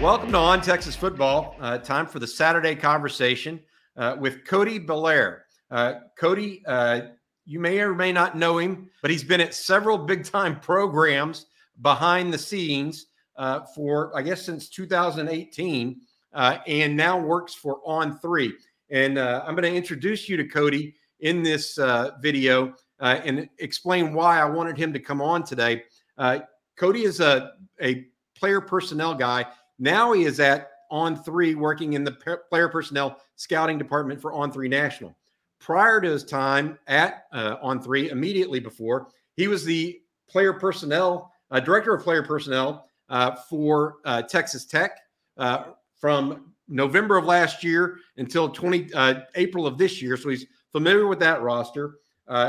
Welcome to On Texas Football. Uh, time for the Saturday conversation uh, with Cody Bellaire. Uh, Cody, uh, you may or may not know him, but he's been at several big time programs behind the scenes uh, for, I guess, since 2018, uh, and now works for On Three. And I'm going to introduce you to Cody in this video and explain why I wanted him to come on today. Cody is a, a player personnel guy now he is at On Three, working in the player personnel scouting department for On Three National. Prior to his time at uh, On Three, immediately before, he was the player personnel uh, director of player personnel uh, for uh, Texas Tech uh, from November of last year until 20 uh, April of this year. So he's familiar with that roster.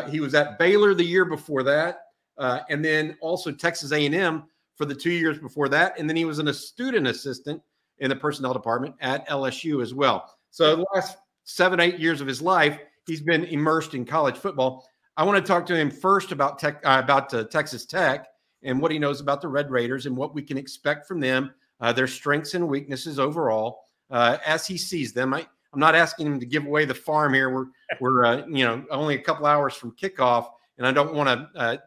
he was at Baylor the year before that, and then also Texas A&M for the two years before that. And then he was an, a student assistant in the personnel department at LSU as well. So the last seven, eight years of his life, he's been immersed in college football. I want to talk to him first about tech, uh, about uh, Texas Tech and what he knows about the Red Raiders and what we can expect from them, uh, their strengths and weaknesses overall uh, as he sees them. I, am not asking him to give away the farm here. We're we're uh, you know only a couple hours from kickoff, and I don't want to uh,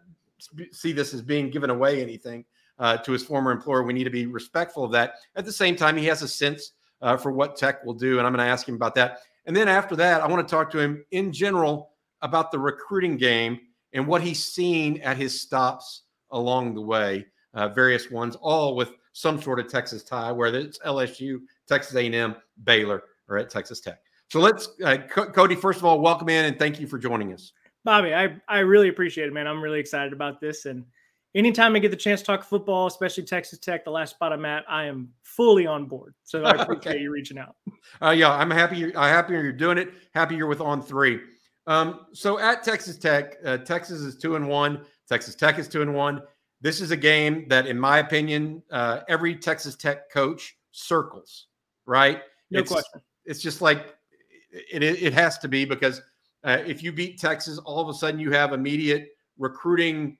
see this as being given away anything uh, to his former employer. We need to be respectful of that. At the same time, he has a sense uh, for what tech will do, and I'm going to ask him about that. And then after that, I want to talk to him in general about the recruiting game and what he's seen at his stops along the way, uh, various ones, all with some sort of Texas tie, whether it's LSU, Texas A&M, Baylor, or at Texas Tech. So let's, uh, C- Cody. First of all, welcome in and thank you for joining us. Bobby, I I really appreciate it, man. I'm really excited about this, and anytime I get the chance to talk football, especially Texas Tech, the last spot I'm at, I am fully on board. So I appreciate okay. you reaching out. Uh, yeah, I'm happy. I'm happy you're doing it. Happy you're with on three. Um, so at Texas Tech, uh, Texas is two and one. Texas Tech is two and one. This is a game that, in my opinion, uh, every Texas Tech coach circles. Right? No it's, question. It's just like it. It has to be because uh, if you beat Texas, all of a sudden you have immediate recruiting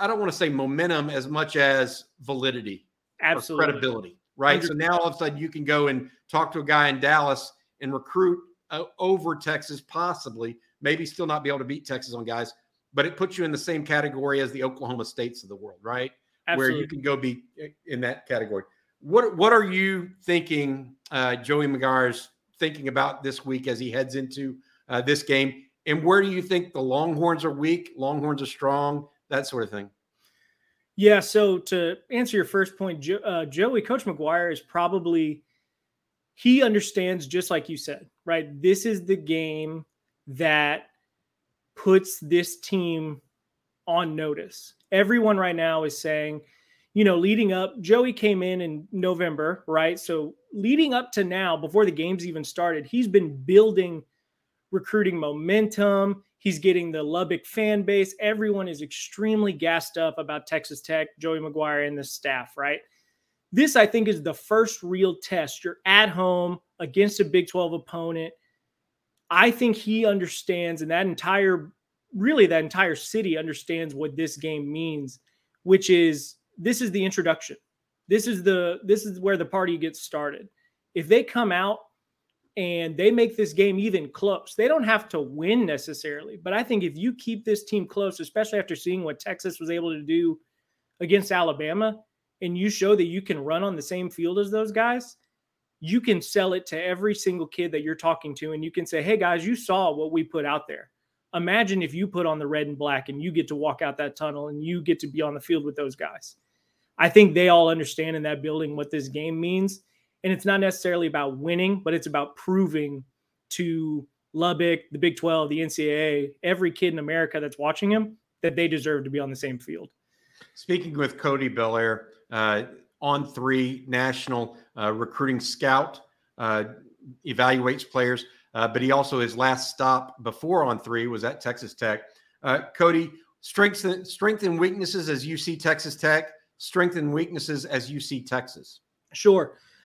I don't want to say momentum as much as validity, absolutely credibility, right? 100%. So now all of a sudden you can go and talk to a guy in Dallas and recruit uh, over Texas, possibly, maybe still not be able to beat Texas on guys, but it puts you in the same category as the Oklahoma States of the world, right? Absolutely. Where you can go be uh, in that category. What What are you thinking, uh, Joey McGuire's thinking about this week as he heads into uh, this game? And where do you think the Longhorns are weak? Longhorns are strong that sort of thing. Yeah. So to answer your first point, jo- uh, Joey, Coach McGuire is probably he understands just like you said, right? This is the game that puts this team on notice. Everyone right now is saying, you know, leading up, Joey came in in November, right? So leading up to now, before the games even started, he's been building recruiting momentum. He's getting the Lubbock fan base. Everyone is extremely gassed up about Texas Tech, Joey McGuire, and the staff, right? This, I think, is the first real test. You're at home against a Big 12 opponent. I think he understands, and that entire, really, that entire city understands what this game means, which is this is the introduction. This is the this is where the party gets started. If they come out and they make this game even close. They don't have to win necessarily, but I think if you keep this team close, especially after seeing what Texas was able to do against Alabama, and you show that you can run on the same field as those guys, you can sell it to every single kid that you're talking to, and you can say, hey guys, you saw what we put out there. Imagine if you put on the red and black and you get to walk out that tunnel and you get to be on the field with those guys. I think they all understand in that building what this game means and it's not necessarily about winning, but it's about proving to Lubbock, the Big 12, the NCAA, every kid in America that's watching him that they deserve to be on the same field. Speaking with Cody Bellaire, uh, on three national uh, recruiting scout, uh, evaluates players, uh, but he also his last stop before on three was at Texas Tech. Uh, Cody, strengths and, strength and weaknesses as you see Texas Tech, strength and weaknesses as you see Texas. Sure.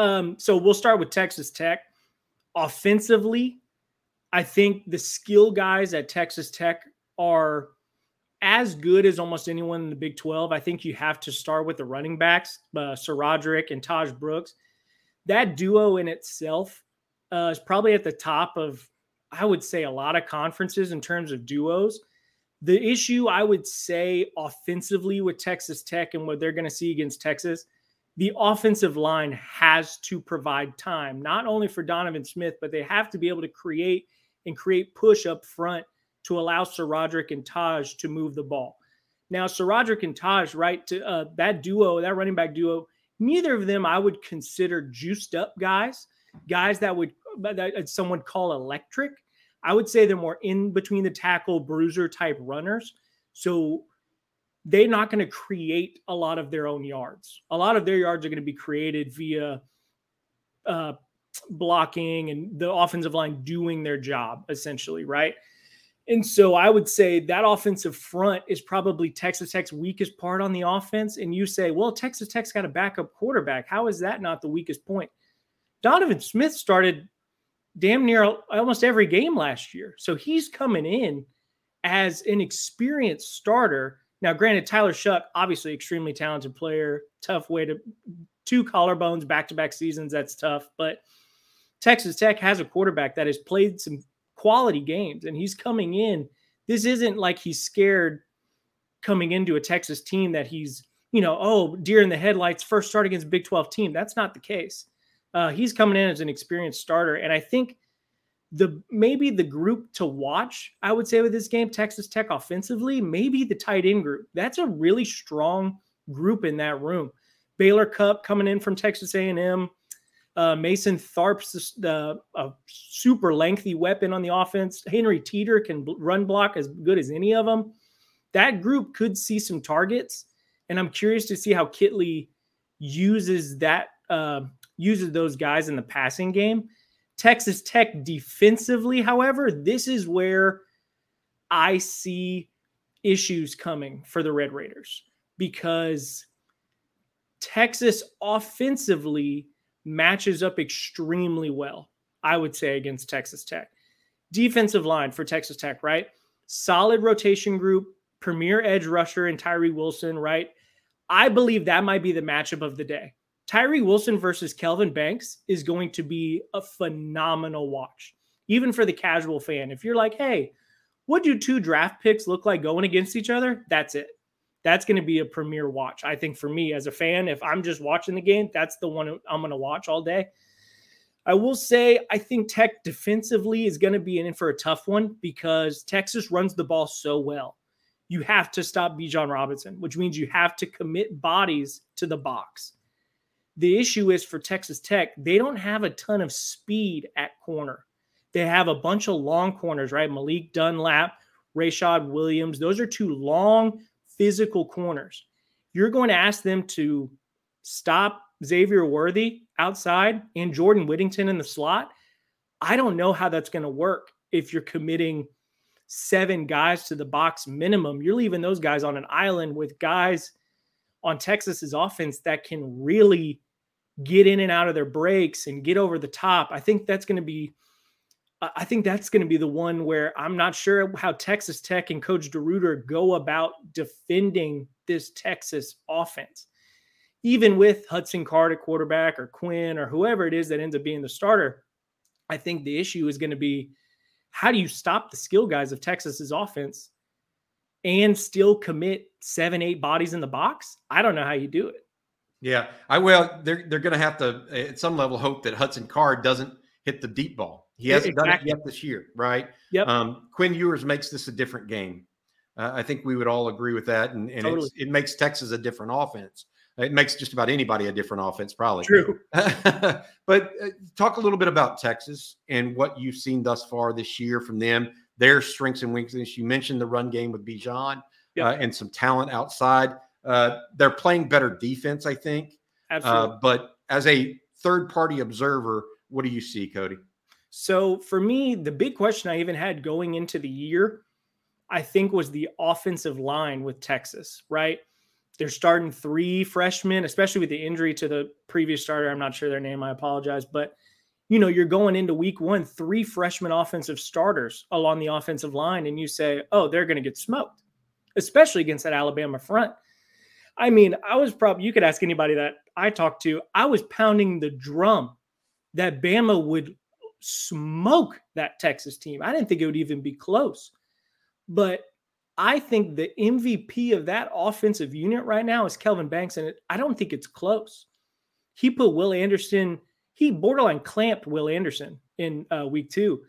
Um, so we'll start with Texas Tech. Offensively, I think the skill guys at Texas Tech are as good as almost anyone in the Big 12. I think you have to start with the running backs, uh, SaRodorick and Tahj Brooks. That duo in itself uh, is probably at the top of, I would say, a lot of conferences in terms of duos. The issue I would say offensively with Texas Tech and what they're going to see against Texas, the offensive line has to provide time, not only for Donovan Smith, but they have to be able to create and create push up front to allow SaRodorick and Tahj to move the ball. Now, SaRodorick and Tahj, right, to uh, that duo, that running back duo, neither of them I would consider juiced up guys, guys that would that someone call electric. I would say they're more in between the tackle bruiser type runners. So they're not going to create a lot of their own yards. A lot of their yards are going to be created via uh, blocking and the offensive line doing their job, essentially, right? And so I would say that offensive front is probably Texas Tech's weakest part on the offense. And you say, well, Texas Tech's got a backup quarterback. How is that not the weakest point? Donovan Smith started damn near almost every game last year. So he's coming in as an experienced starter. Now, granted, Tyler Shough, obviously extremely talented player, tough way to two collarbones back to back seasons. That's tough. But Texas Tech has a quarterback that has played some quality games and he's coming in. This isn't like he's scared coming into a Texas team that he's, you know, oh, deer in the headlights, first start against Big 12 team. That's not the case. Uh, he's coming in as an experienced starter. And I think the maybe the group to watch, I would say with this game, Texas Tech offensively, maybe the tight end group. That's a really strong group in that room. Baylor Cupp coming in from Texas A&M, uh, Mason Tharp's a super lengthy weapon on the offense. Henry Teeter can run block as good as any of them. That group could see some targets, and I'm curious to see how Kittley uses that uh, uses those guys in the passing game. Texas Tech defensively, however, this is where I see issues coming for the Red Raiders because Texas offensively matches up extremely well, I would say, against Texas Tech. Defensive line for Texas Tech, right? Solid rotation group, premier edge rusher and Tyree Wilson, right? I believe that might be the matchup of the day. Tyree Wilson versus Kelvin Banks is going to be a phenomenal watch, even for the casual fan. If you're like, hey, what do two draft picks look like going against each other? That's it that's going to be a premier watch. I think for me as a fan, if I'm just watching the game, that's the one I'm going to watch all day. I will say, I think Tech defensively is going to be in for a tough one because Texas runs the ball so well. You have to stop Bijan Robinson, which means you have to commit bodies to the box. The issue is for Texas Tech, they don't have a ton of speed at corner. They have a bunch of long corners, right? Malik Dunlap, Rayshad Williams. Those are two long, physical corners. You're going to ask them to stop Xavier Worthy outside and Jordan Whittington in the slot. I don't know how that's going to work if you're committing seven guys to the box minimum. You're leaving those guys on an island with guys on Texas's offense that can really get in and out of their breaks and get over the top. I think that's going to be I think that's going to be the one where I'm not sure how Texas Tech and Coach DeRuyter go about defending this Texas offense. Even with Hudson Card at quarterback or Quinn or whoever it is that ends up being the starter, I think the issue is going to be how do you stop the skill guys of Texas's offense and still commit seven, eight bodies in the box? I don't know how you do it. Yeah, I will. They're they're going to have to at some level hope that Hudson Card doesn't hit the deep ball he hasn't exactly. done it yet this year, right? Yep. Um, Quinn Ewers makes this a different game. Uh, I think we would all agree with that, and, and totally. it makes Texas a different offense. It makes just about anybody a different offense, probably. True. but uh, talk a little bit about Texas and what you've seen thus far this year from them, their strengths and weaknesses. You mentioned the run game with Bijan. yep. uh, and some talent outside. Uh, they're playing better defense, I think. Uh, Absolutely. but as a third party observer, what do you see, Cody? So for me, the big question I even had going into the year, I think, was the offensive line with Texas, right? They're starting three freshmen, especially with the injury to the previous starter. I'm not sure their name. I apologize. But, you know, you're going into week one, three freshman offensive starters along the offensive line, and you say, oh, they're going to get smoked, especially against that Alabama front. I mean, I was probably, you could ask anybody that I talked to, I was pounding the drum that Bama would smoke that Texas team. I didn't think it would even be close. But I think the MVP of that offensive unit right now is Kelvin Banks, and I don't think it's close. He put Will Anderson, he borderline clamped Will Anderson in uh, week two.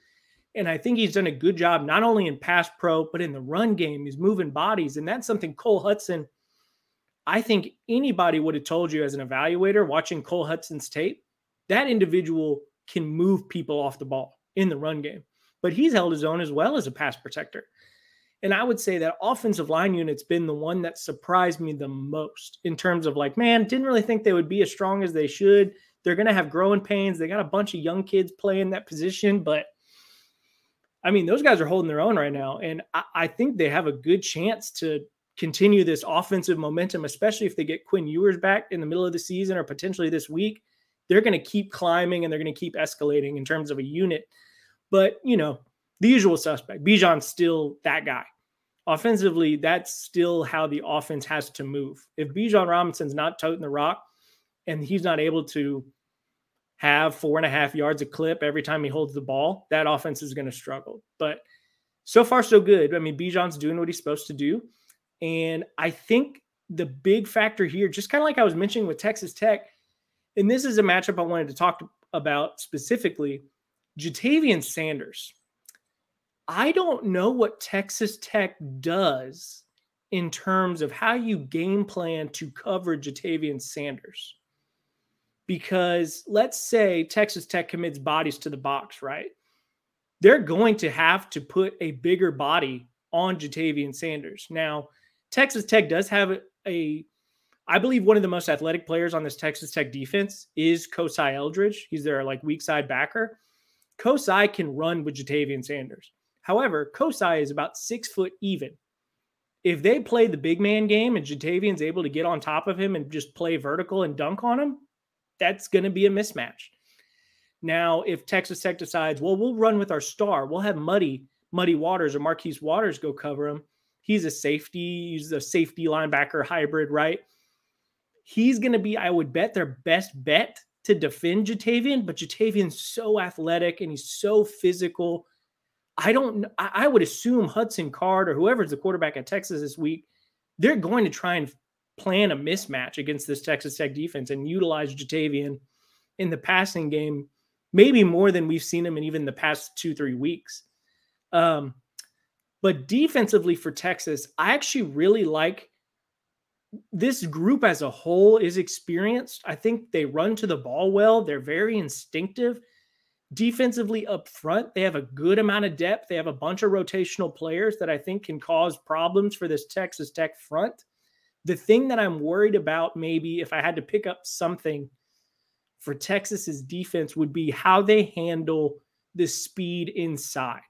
And I think he's done a good job, not only in pass pro, but in the run game. He's moving bodies. And that's something Cole Hutson, I think anybody would have told you as an evaluator watching Cole Hutson's tape, that individual can move people off the ball in the run game. But he's held his own as well as a pass protector. And I would say that offensive line unit's been the one that surprised me the most in terms of like, man, didn't really think they would be as strong as they should. They're going to have growing pains. They got a bunch of young kids playing that position, but I mean, those guys are holding their own right now. And I, I think they have a good chance to continue this offensive momentum, especially if they get Quinn Ewers back in the middle of the season or potentially this week. They're going to keep climbing and they're going to keep escalating in terms of a unit. But, you know, the usual suspect. Bijan's still that guy. Offensively, that's still how the offense has to move. If Bijan Robinson's not toting the rock and he's not able to have four and a half yards a clip every time he holds the ball, that offense is going to struggle. But so far, so good. I mean, Bijan's doing what he's supposed to do. And I think the big factor here, just kind of like I was mentioning with Texas Tech, and this is a matchup I wanted to talk about specifically Ja'Tavion Sanders. I don't know what Texas Tech does in terms of how you game plan to cover Ja'Tavion Sanders. Because let's say Texas Tech commits bodies to the box, right? They're going to have to put a bigger body on Ja'Tavion Sanders. Now, Texas Tech does have a, I believe one of the most athletic players on this Texas Tech defense is Kosai Eldridge. He's their like weak side backer. Kosai can run with Ja'Tavion Sanders. However, Kosai is about six foot even. If they play the big man game and Ja'Tavion's able to get on top of him and just play vertical and dunk on him, that's going to be a mismatch. Now, if Texas Tech decides, well, we'll run with our star, we'll have Muddy, Muddy Waters or Marquise Waters go cover him. He's a safety, he's a safety linebacker hybrid, right? He's going to be, I would bet, their best bet to defend Ja'Tavion, but Ja'Tavion's so athletic and he's so physical I don't. I would assume Hudson Card or whoever's the quarterback at Texas this week, they're going to try and plan a mismatch against this Texas Tech defense and utilize Ja'Tavion in the passing game, maybe more than we've seen him in even the past two three weeks. Um, but defensively for Texas, I actually really like this group as a whole is experienced. I think they run to the ball well. They're very instinctive. Defensively up front, they have a good amount of depth. They have a bunch of rotational players that I think can cause problems for this Texas Tech front. The thing that I'm worried about, maybe if I had to pick up something for Texas's defense, would be how they handle the speed inside.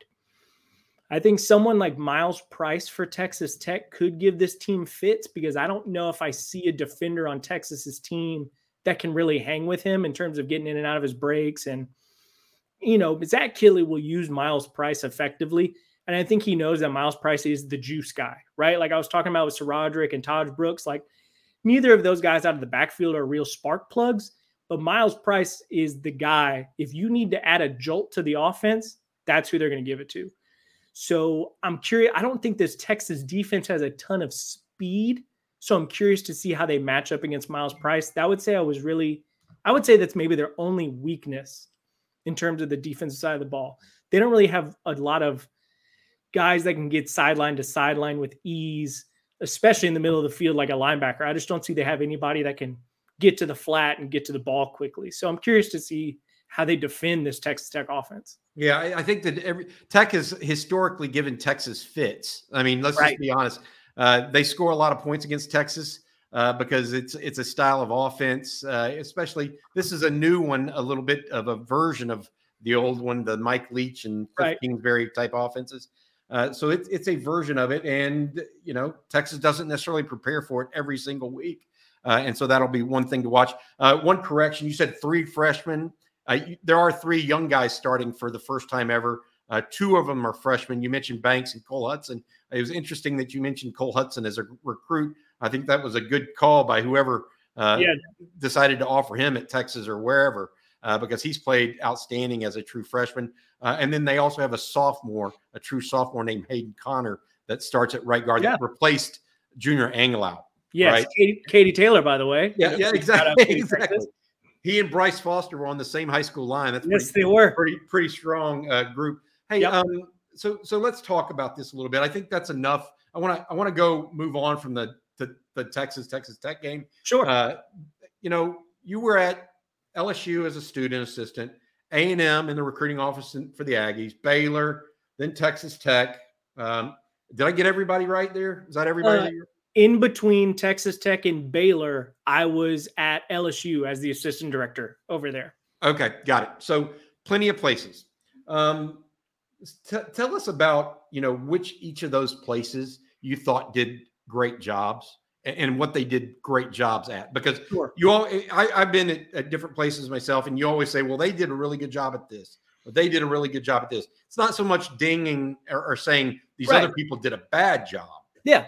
I think someone like Myles Price for Texas Tech could give this team fits because I don't know if I see a defender on Texas's team that can really hang with him in terms of getting in and out of his breaks and – you know, Zach Kittley will use Myles Price effectively. And I think he knows that Myles Price is the juice guy, right? Like I was talking about with SaRodorick and Tahj Brooks, like neither of those guys out of the backfield are real spark plugs, but Myles Price is the guy. If you need to add a jolt to the offense, that's who they're going to give it to. So I'm curious. I don't think this Texas defense has a ton of speed. So I'm curious to see how they match up against Myles Price. That would say I was really, I would say that's maybe their only weakness in terms of the defensive side of the ball. They don't really have a lot of guys that can get sideline to sideline with ease, especially in the middle of the field like a linebacker. I just don't see they have anybody that can get to the flat and get to the ball quickly. So I'm curious to see how they defend this Texas Tech offense. Yeah, I, I think that every Tech has historically given Texas fits. I mean, let's right. just be honest. Uh, they score a lot of points against Texas uh, because it's it's a style of offense. Uh, especially this is a new one, a little bit of a version of the old one, the Mike Leach and Right. Kingsbury type offenses. Uh, so it's it's a version of it, and you know Texas doesn't necessarily prepare for it every single week, uh, and so that'll be one thing to watch. Uh, one correction: you said three freshmen. There are three young guys starting for the first time ever. Uh, two of them are freshmen. You mentioned Banks and Cole Hutson. It was interesting that you mentioned Cole Hutson as a recruit. I think that was a good call by whoever uh, Yeah. decided to offer him at Texas or wherever uh, because he's played outstanding as a true freshman. Uh, and then they also have a sophomore, a true sophomore named Hayden Conner that starts at right guard Yeah. that replaced Junior Angilau. Yes, Right. Katy, Katy Taylor, by the way. Yeah, yeah, exactly. Exactly. He and Bryce Foster were on the same high school line. That's Yes, pretty, they were. pretty pretty strong uh, group. Hey, Yep. um, so so let's talk about this a little bit. I think that's enough. I want to I want to go move on from the the, the Texas Texas Tech game. Sure. Uh, you know, you were at LSU as a student assistant, A and M in the recruiting office in- for the Aggies, Baylor, then Texas Tech. Um, did I get everybody right there? Is that everybody? Uh, in between Texas Tech and Baylor, I was at LSU as the assistant director over there. Okay, got it. So plenty of places. Um, t- tell us about you know which each of those places you thought did great jobs and, and what they did great jobs at. Because Sure. you all, I, I've been at, at different places myself, and you always say, "Well, they did a really good job at this," or "They did a really good job at this." It's not so much dinging or, or saying these Right. other people did a bad job, Yeah.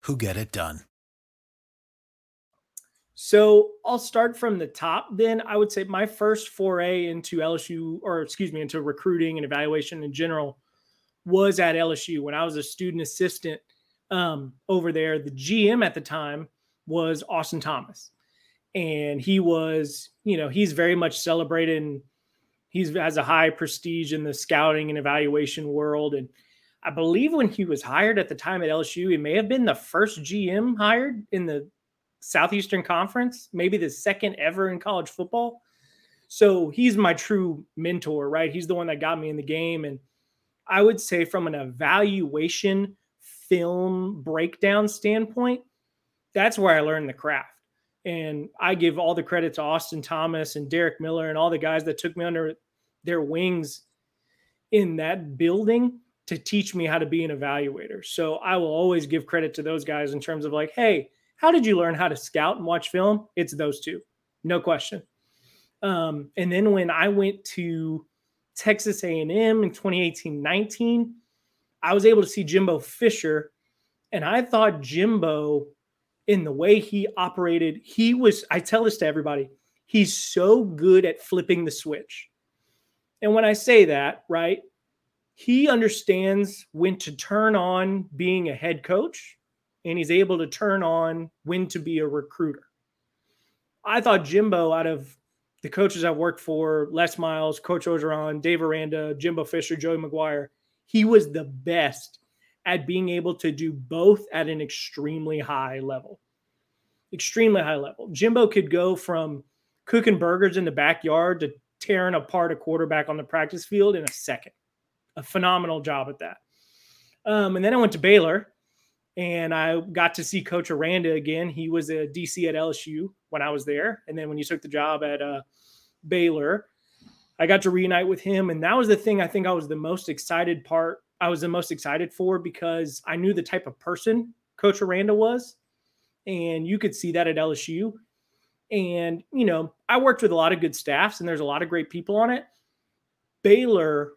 who get it done. So I'll start from the top. Then I would say my first foray into LSU, or excuse me, into recruiting and evaluation in general, was at LSU when I was a student assistant um, over there. The GM at the time was Austin Thomas, and he was, you know, he's very much celebrated. And he's has a high prestige in the scouting and evaluation world, and I believe when he was hired at the time at LSU, he may have been the first GM hired in the Southeastern Conference, maybe the second ever in college football. So he's my true mentor, right? He's the one that got me in the game. And I would say, from an evaluation film breakdown standpoint, that's where I learned the craft. And I give all the credit to Austin Thomas and Derek Miller and all the guys that took me under their wings in that building to teach me how to be an evaluator. So I will always give credit to those guys in terms of like, hey, how did you learn how to scout and watch film? It's those two, no question. Um, and then when I went to Texas A&M in 2018-19, I was able to see Jimbo Fisher, and I thought Jimbo, in the way he operated, he was. I tell this to everybody, he's so good at flipping the switch. And when I say that, right, he understands when to turn on being a head coach and he's able to turn on when to be a recruiter. I thought Jimbo, out of the coaches I've worked for, Les Miles, Coach Orgeron, Dave Aranda, Jimbo Fisher, Joey McGuire, he was the best at being able to do both at an extremely high level. Extremely high level. Jimbo could go from cooking burgers in the backyard to tearing apart a quarterback on the practice field in a second. A phenomenal job at that. Um, and then I went to Baylor and I got to see Coach Aranda again. He was a DC at LSU when I was there. And then when you took the job at uh, Baylor, I got to reunite with him. And that was the thing I think I was the most excited part. I was the most excited for because I knew the type of person Coach Aranda was. And you could see that at LSU. And, you know, I worked with a lot of good staffs and there's a lot of great people on it. Baylor,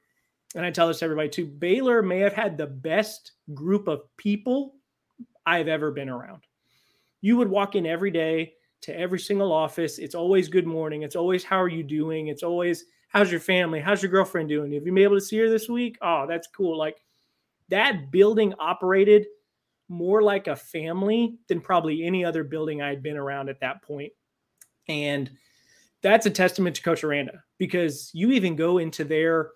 and I tell this to everybody too, Baylor may have had the best group of people I've ever been around. You would walk in every day to every single office. It's always good morning. It's always how are you doing? It's always how's your family? How's your girlfriend doing? Have you been able to see her this week? Oh, that's cool. Like that building operated more like a family than probably any other building I had been around at that point. And that's a testament to Coach Aranda because you even go into their,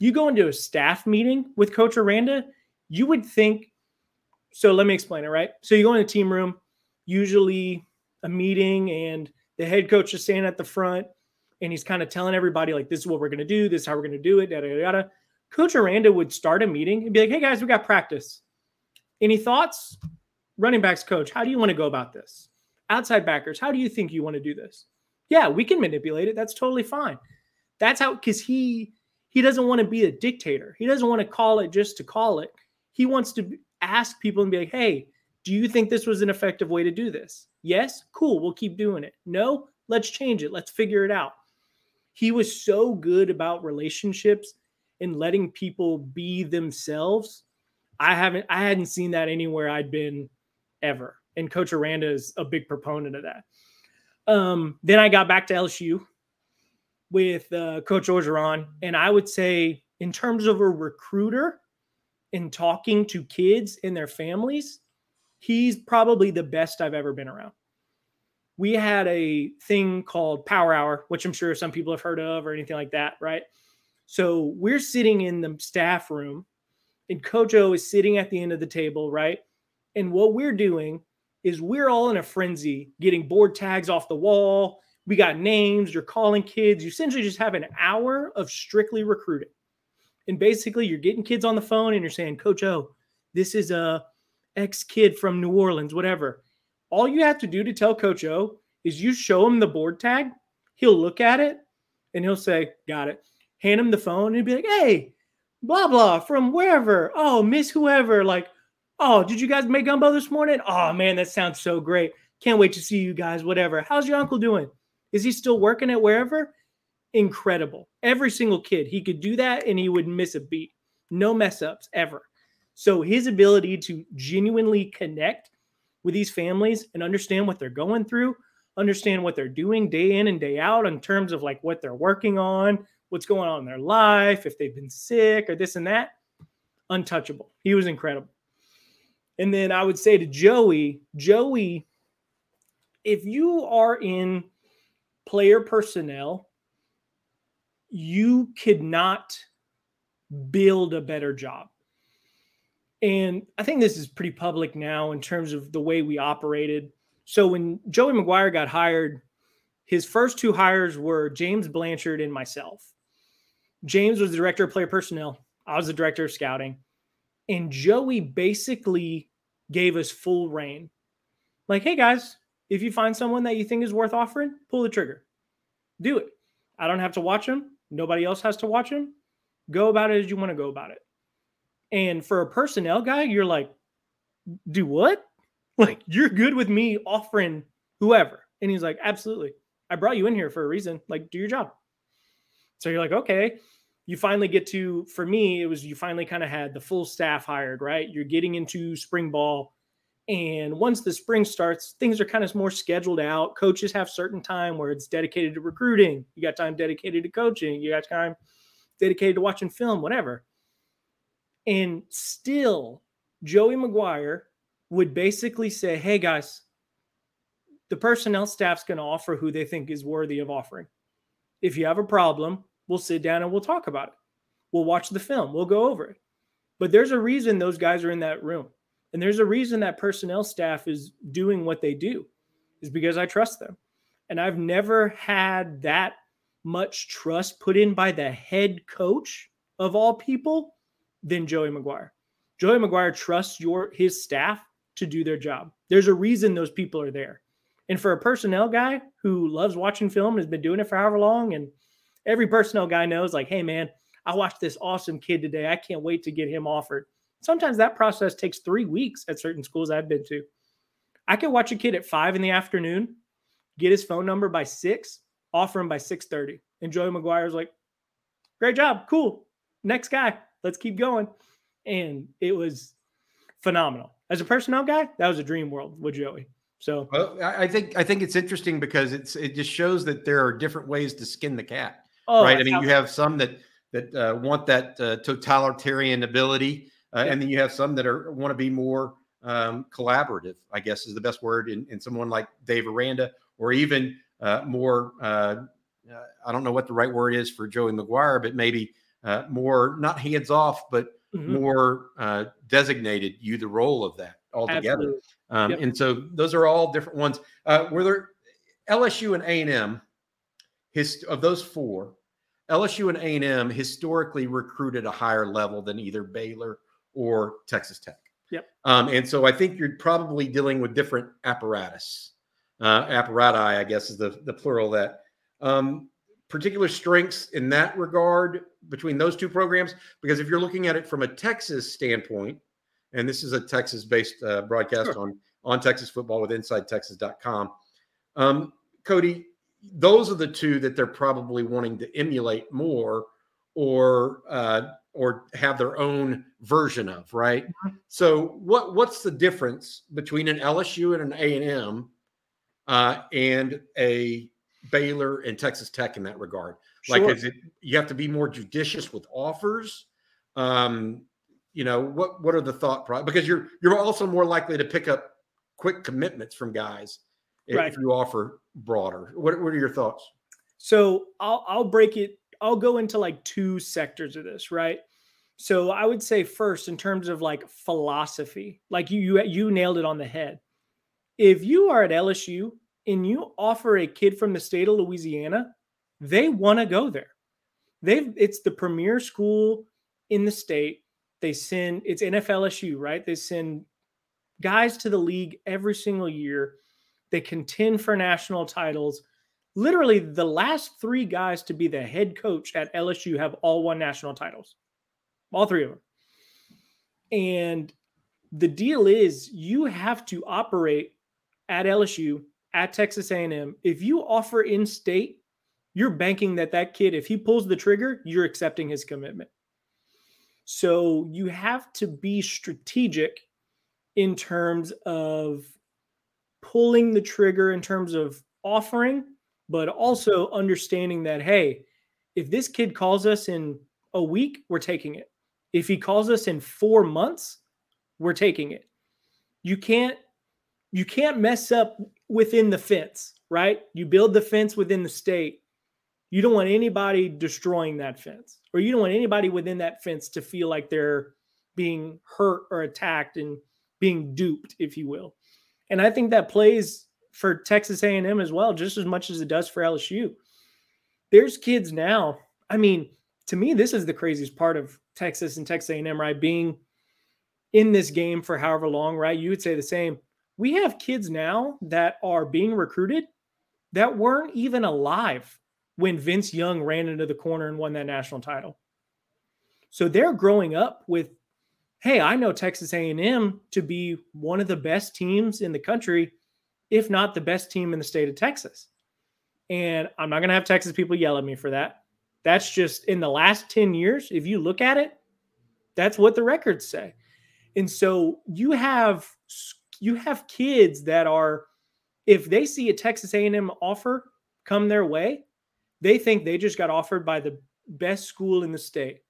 you go into a staff meeting with Coach Aranda, you would think, so let me explain it, right? So you go in the team room, usually a meeting, and the head coach is standing at the front and he's kind of telling everybody, like, this is what we're going to do, this is how we're going to do it, yada, yada, yada. Coach Aranda would start a meeting and be like, hey guys, we got practice. Any thoughts? Running backs coach, how do you want to go about this? Outside backers, how do you think you want to do this? Yeah, we can manipulate it. That's totally fine. That's how because he he doesn't want to be a dictator. He doesn't want to call it just to call it. He wants to ask people and be like, hey, do you think this was an effective way to do this? Yes, cool. We'll keep doing it. No, let's change it. Let's figure it out. He was so good about relationships and letting people be themselves. I haven't I hadn't seen that anywhere I'd been ever. And Coach Aranda is a big proponent of that. Um, then I got back to LSU with uh, Coach Orgeron, and I would say, in terms of a recruiter in talking to kids and their families, he's probably the best I've ever been around. We had a thing called Power Hour, which I'm sure some people have heard of or anything like that, right? So we're sitting in the staff room, and Coach O is sitting at the end of the table, right? And what we're doing is we're all in a frenzy, getting board tags off the wall. We got names, you're calling kids. You essentially just have an hour of strictly recruiting. And basically, you're getting kids on the phone and you're saying, Coach O, this is a ex kid from New Orleans, whatever. All you have to do to tell Coach O is you show him the board tag. He'll look at it and he'll say, Got it. Hand him the phone and he'll be like, Hey, blah, blah, from wherever. Oh, Miss whoever. Like, Oh, did you guys make gumbo this morning? Oh man, that sounds so great. Can't wait to see you guys. Whatever. How's your uncle doing? Is he still working at wherever? Incredible. Every single kid, he could do that and he would miss a beat. No mess ups ever. So his ability to genuinely connect with these families and understand what they're going through, understand what they're doing day in and day out in terms of like what they're working on, what's going on in their life, if they've been sick or this and that, untouchable. He was incredible. And then I would say to Joey, Joey, if you are in player personnel, you could not build a better job. And I think this is pretty public now in terms of the way we operated. So when Joey McGuire got hired, his first two hires were James Blanchard and myself. James was the director of player personnel. I was the director of scouting. And Joey basically gave us full reign. Like, hey guys, if you find someone that you think is worth offering, pull the trigger. Do it. I don't have to watch him. Nobody else has to watch him. Go about it as you want to go about it. And for a personnel guy, you're like, do what? Like, you're good with me offering whoever. And he's like, absolutely. I brought you in here for a reason. Like, do your job. So you're like, okay you finally get to for me it was you finally kind of had the full staff hired right you're getting into spring ball and once the spring starts things are kind of more scheduled out coaches have certain time where it's dedicated to recruiting you got time dedicated to coaching you got time dedicated to watching film whatever and still joey mcguire would basically say hey guys the personnel staff's going to offer who they think is worthy of offering if you have a problem We'll sit down and we'll talk about it. We'll watch the film. We'll go over it. But there's a reason those guys are in that room. And there's a reason that personnel staff is doing what they do, is because I trust them. And I've never had that much trust put in by the head coach of all people than Joey McGuire. Joey McGuire trusts your his staff to do their job. There's a reason those people are there. And for a personnel guy who loves watching film and has been doing it for however long and every personnel guy knows, like, hey, man, I watched this awesome kid today. I can't wait to get him offered. Sometimes that process takes three weeks at certain schools I've been to. I could watch a kid at five in the afternoon, get his phone number by six, offer him by 6:30. And Joey McGuire's like, great job, cool. Next guy, let's keep going. And it was phenomenal. As a personnel guy, that was a dream world with Joey. So well, I think I think it's interesting because it's it just shows that there are different ways to skin the cat. Oh, right. I mean, you have some that that uh, want that uh, totalitarian ability, uh, yeah. and then you have some that are want to be more um, collaborative, I guess is the best word in, in someone like Dave Aranda, or even uh, more, uh, uh, I don't know what the right word is for Joey McGuire, but maybe uh, more, not hands off, but mm-hmm. more uh, designated you the role of that altogether. Um, yep. And so those are all different ones. Uh, were there LSU and A&M, his, of those four, LSU and A&M historically recruited a higher level than either Baylor or Texas Tech. Yep. Um, and so I think you're probably dealing with different apparatus. Uh, apparati, I guess, is the, the plural of that. Um, particular strengths in that regard between those two programs? Because if you're looking at it from a Texas standpoint, and this is a Texas based uh, broadcast sure. on, on Texas football with InsideTexas.com. Um, Cody, those are the two that they're probably wanting to emulate more or uh, or have their own version of, right? Mm-hmm. So what what's the difference between an LSU and an A and M uh, and a Baylor and Texas Tech in that regard? Sure. Like, is it you have to be more judicious with offers? Um, you know what what are the thought process? Because you're you're also more likely to pick up quick commitments from guys right. if you offer broader. What what are your thoughts? So I'll I'll break it. I'll go into like two sectors of this, right? So I would say first in terms of like philosophy, like you you you nailed it on the head. If you are at LSU and you offer a kid from the state of Louisiana, they want to go there. They've it's the premier school in the state. They send it's NFLSU, right? They send guys to the league every single year. They contend for national titles. Literally, the last three guys to be the head coach at LSU have all won national titles. All three of them. And the deal is you have to operate at LSU, at Texas A&M. If you offer in-state, you're banking that that kid if he pulls the trigger, you're accepting his commitment. So you have to be strategic in terms of pulling the trigger in terms of offering, but also understanding that, hey, if this kid calls us in a week, we're taking it. If he calls us in four months, we're taking it. You can't you can't mess up within the fence, right? You build the fence within the state you don't want anybody destroying that fence, or you don't want anybody within that fence to feel like they're being hurt or attacked and being duped, if you will. And I think that plays for Texas A&M as well, just as much as it does for LSU. There's kids now. I mean, to me, this is the craziest part of Texas and Texas A&M, right? Being in this game for however long, right? You would say the same. We have kids now that are being recruited that weren't even alive when Vince Young ran into the corner and won that national title. So they're growing up with, hey, I know Texas A&M to be one of the best teams in the country, if not the best team in the state of Texas. And I'm not going to have Texas people yell at me for that. That's just in the last 10 years, if you look at it, that's what the records say. And so you have you have kids that are if they see a Texas A&M offer come their way, they think they just got offered by the best school in the state.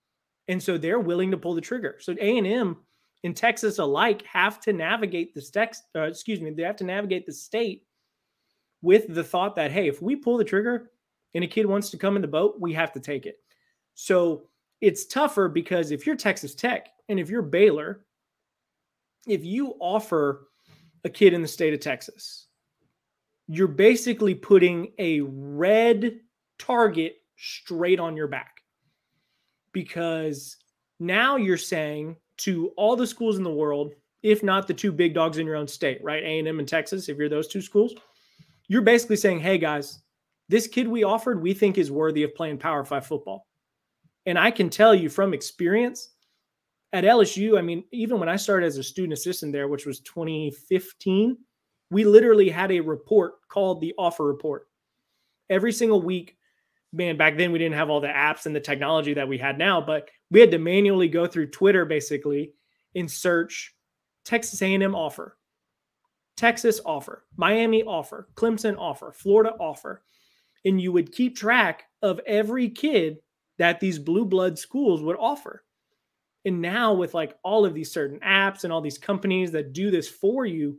And so they're willing to pull the trigger. So A&M in Texas alike have to navigate the text, uh, excuse me, they have to navigate the state with the thought that, hey, if we pull the trigger and a kid wants to come in the boat, we have to take it. So it's tougher because if you're Texas Tech and if you're Baylor, if you offer a kid in the state of Texas, you're basically putting a red target straight on your back because now you're saying to all the schools in the world if not the two big dogs in your own state right? A&m and texas if you're those two schools you're basically saying hey guys this kid we offered we think is worthy of playing power five football. And i can tell you from experience at lsu i mean even when i started as a student assistant there which was 2015 we literally had a report called the offer report. Every single week man, back then we didn't have all the apps and the technology that we had now, but we had to manually go through Twitter basically and search Texas A&M offer, Texas offer, Miami offer, Clemson offer, Florida offer. And you would keep track of every kid that these blue blood schools would offer. And now with like all of these certain apps and all these companies that do this for you,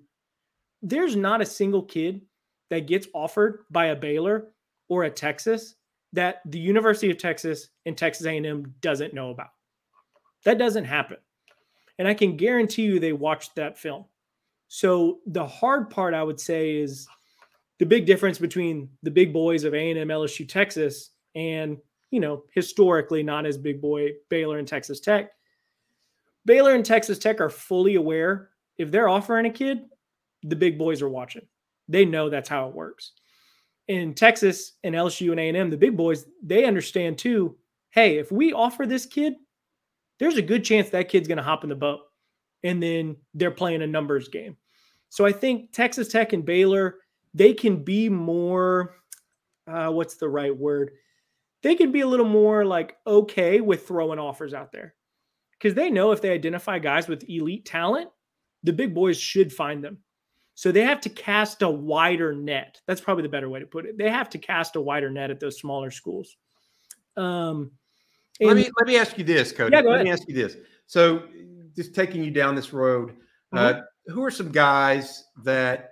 there's not a single kid that gets offered by a Baylor or a Texas that the University of Texas and Texas A&M doesn't know about. That doesn't happen. And I can guarantee you they watched that film. So the hard part I would say is the big difference between the big boys of A&M, LSU, Texas and, you know, historically not as big boy Baylor and Texas Tech. Baylor and Texas Tech are fully aware if they're offering a kid, the big boys are watching. They know that's how it works. In Texas and LSU and A&M, the big boys, they understand too, hey, if we offer this kid, there's a good chance that kid's going to hop in the boat. And then they're playing a numbers game. So I think Texas Tech and Baylor, they can be more, uh, what's the right word? They can be a little more like okay with throwing offers out there because they know if they identify guys with elite talent, the big boys should find them. So they have to cast a wider net. That's probably the better way to put it. They have to cast a wider net at those smaller schools. Um, let me let me ask you this, Cody. Yeah, let me ask you this. So, just taking you down this road, uh, mm-hmm. uh, who are some guys that,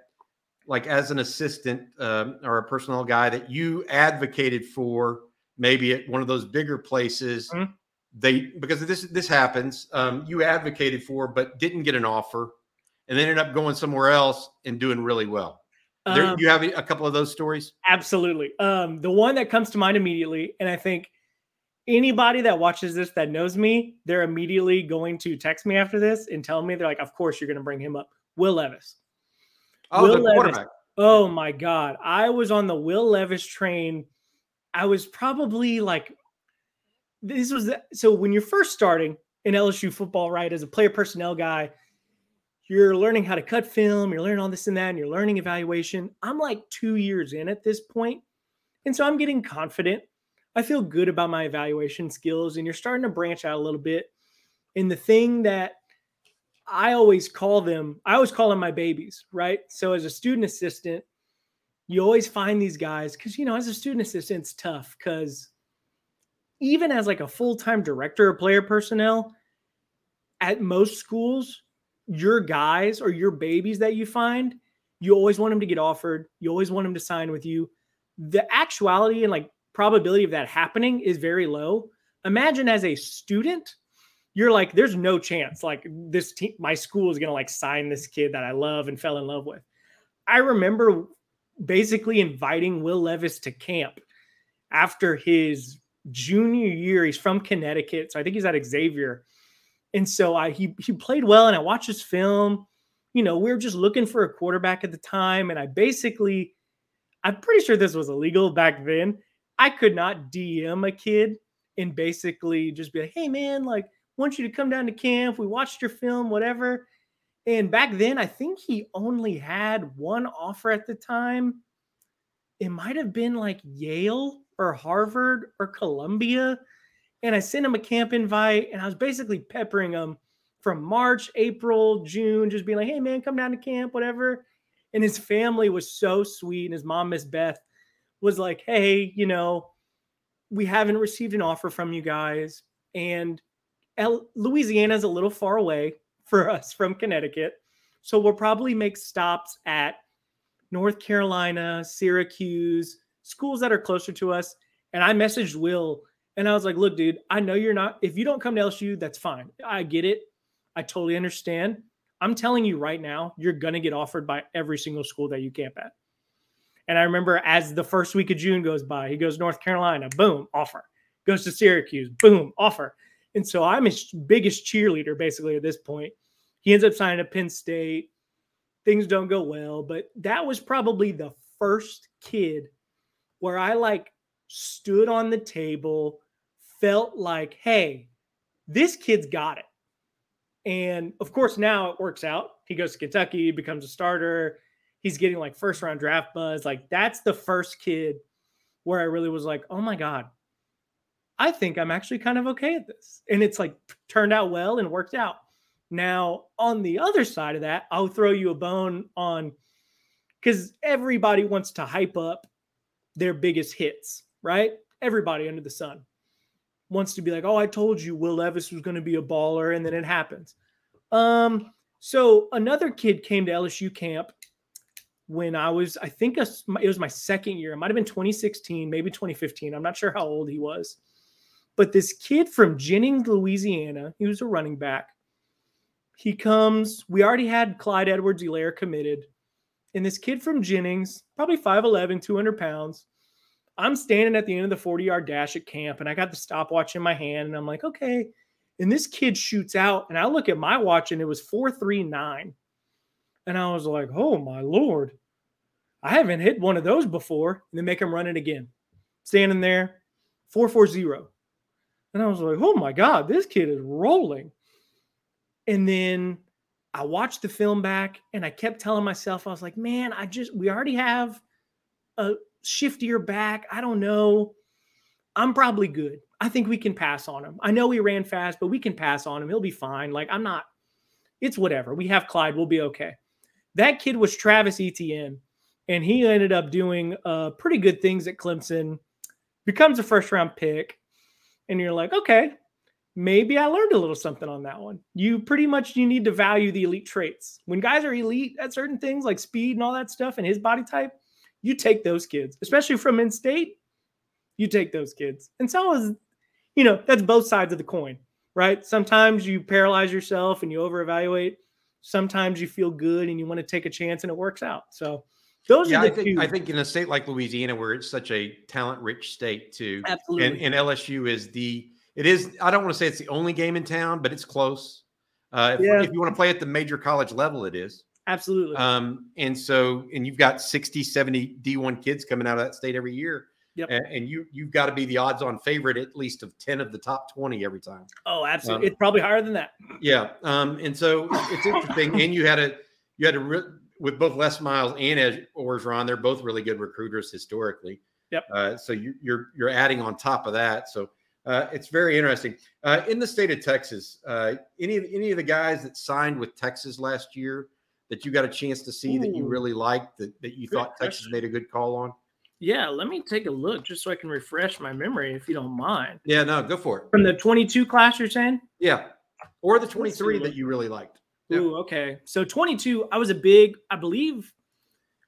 like, as an assistant um, or a personnel guy, that you advocated for, maybe at one of those bigger places? Mm-hmm. They because this this happens. Um, you advocated for, but didn't get an offer and they ended up going somewhere else and doing really well. There, um, you have a couple of those stories? Absolutely. Um, the one that comes to mind immediately, and I think anybody that watches this that knows me, they're immediately going to text me after this and tell me they're like, "Of course, you're going to bring him up." Will Levis. Oh, Will the Levis. quarterback. Oh my God, I was on the Will Levis train. I was probably like, this was the, so when you're first starting in LSU football, right, as a player personnel guy you're learning how to cut film, you're learning all this and that, and you're learning evaluation. I'm like two years in at this point, And so I'm getting confident. I feel good about my evaluation skills, and you're starting to branch out a little bit. And the thing that I always call them, I always call them my babies, right? So as a student assistant, you always find these guys because, you know, as a student assistant, it's tough because even as like a full time director of player personnel, at most schools, your guys or your babies that you find, you always want them to get offered. You always want them to sign with you. The actuality and like probability of that happening is very low. Imagine as a student, you're like, there's no chance like this team, my school is gonna like sign this kid that I love and fell in love with. I remember basically inviting Will Levis to camp after his junior year. He's from Connecticut, so I think he's at Xavier and so I he he played well, and I watched his film. You know, we were just looking for a quarterback at the time, and I basically, I'm pretty sure this was illegal back then. I could not DM a kid and basically just be like, "Hey, man, like, want you to come down to camp. We watched your film, whatever." And back then, I think he only had one offer at the time. It might have been like Yale or Harvard or Columbia and I sent him a camp invite, and I was basically peppering him from March, April, June, just being like, "Hey, man, come down to camp, whatever." And his family was so sweet, and his mom, Miss Beth, was like, "Hey, you know, we haven't received an offer from you guys, and Louisiana is a little far away for us from Connecticut, so we'll probably make stops at North Carolina, Syracuse, schools that are closer to us." And I messaged Will and I was like, look, dude, I know you're not, if you don't come to LSU, that's fine. I get it. I totally understand. I'm telling you right now, you're going to get offered by every single school that you camp at. And I remember as the first week of June goes by, he goes North Carolina, boom, offer. Goes to Syracuse, boom, offer. And so I'm his biggest cheerleader basically at this point. He ends up signing at Penn State. Things don't go well, but that was probably the first kid where I like stood on the table felt like, hey, this kid's got it. And of course, now it works out. He goes to Kentucky, becomes a starter. He's getting like first round draft buzz. Like, that's the first kid where I really was like, oh my God, I think I'm actually kind of okay at this. And it's like turned out well and worked out. Now, on the other side of that, I'll throw you a bone on because everybody wants to hype up their biggest hits, right? Everybody under the sun. Wants to be like, "Oh, I told you Will Levis was going to be a baller," and then it happens. Um, so another kid came to LSU camp when I was, I think it was my second year. It might have been 2016, maybe 2015. I'm not sure how old he was. But this kid from Jennings, Louisiana, he was a running back. He comes, we already had Clyde Edwards Helaire committed. And this kid from Jennings, probably 5'11, 200 pounds. I'm standing at the end of the 40 yard dash at camp and I got the stopwatch in my hand. And I'm like, okay. And this kid shoots out. And I look at my watch and it was 439. And I was like, oh my Lord, I haven't hit one of those before. And then make him run it again. Standing there, 440. And I was like, oh my God, this kid is rolling. And then I watched the film back and I kept telling myself, I was like, man, I just, we already have a shiftier back. I don't know. I'm probably good. I think we can pass on him. I know he ran fast, but we can pass on him. He'll be fine. Like, I'm not, it's whatever. We have Clyde. We'll be okay. That kid was Travis Etienne, and he ended up doing uh, pretty good things at Clemson, becomes a first round pick. And you're like, okay, maybe I learned a little something on that one. You pretty much you need to value the elite traits. When guys are elite at certain things like speed and all that stuff and his body type, you take those kids, especially from in state. You take those kids. And so is, you know, that's both sides of the coin, right? Sometimes you paralyze yourself and you over evaluate sometimes you feel good and you want to take a chance and it works out. So those yeah, are the I think, two. I think in a state like Louisiana, where it's such a talent rich state too, Absolutely. and, and LSU is the it is. I don't want to say it's the only game in town, but it's close. Uh, if, Yeah. if you want to play at the major college level, it is. Absolutely. Um, and so, and you've got 60, 70 D1 kids coming out of that state every year. Yep. And, and you, you've got to be the odds on favorite at least of 10 of the top 20 every time. oh, absolutely. um, it's probably higher than that. Yeah. Um, and so it's interesting. and you had a, you had a, re- with both Les Miles and Ed Orgeron, they're both really good recruiters historically. Yep. Uh, so you, you're, you're adding on top of that. So uh, it's very interesting. Uh, in the state of Texas, uh, any, of any of the guys that signed with Texas last year that you got a chance to see that you really liked that, that you Good thought Texas made a good call on? Yeah, let me take a look just so I can refresh my memory if you don't mind. Yeah, no, go for it. From the 22 class, you're saying? Yeah. Or the 23 that you really liked. Yeah. Ooh, okay. So 22, I was a big, I believe